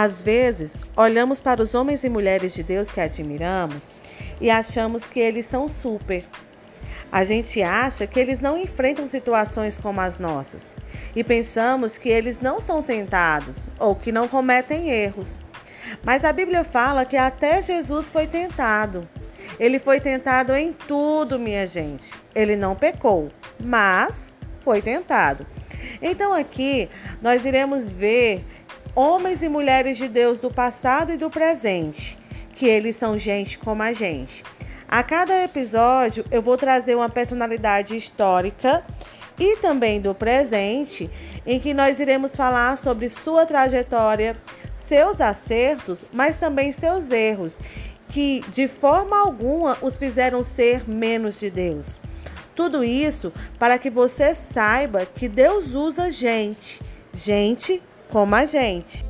Às vezes, olhamos para os homens e mulheres de Deus que admiramos e achamos que eles são super. A gente acha que eles não enfrentam situações como as nossas e pensamos que eles não são tentados ou que não cometem erros. Mas a Bíblia fala que até Jesus foi tentado. Ele foi tentado em tudo, minha gente. Ele não pecou, mas foi tentado. Então aqui nós iremos ver homens e mulheres de Deus do passado e do presente, que eles são gente como a gente. A cada episódio eu vou trazer uma personalidade histórica e também do presente, em que nós iremos falar sobre sua trajetória, seus acertos, mas também seus erros, que de forma alguma os fizeram ser menos de Deus. Tudo isso para que você saiba que Deus usa gente, gente como a gente.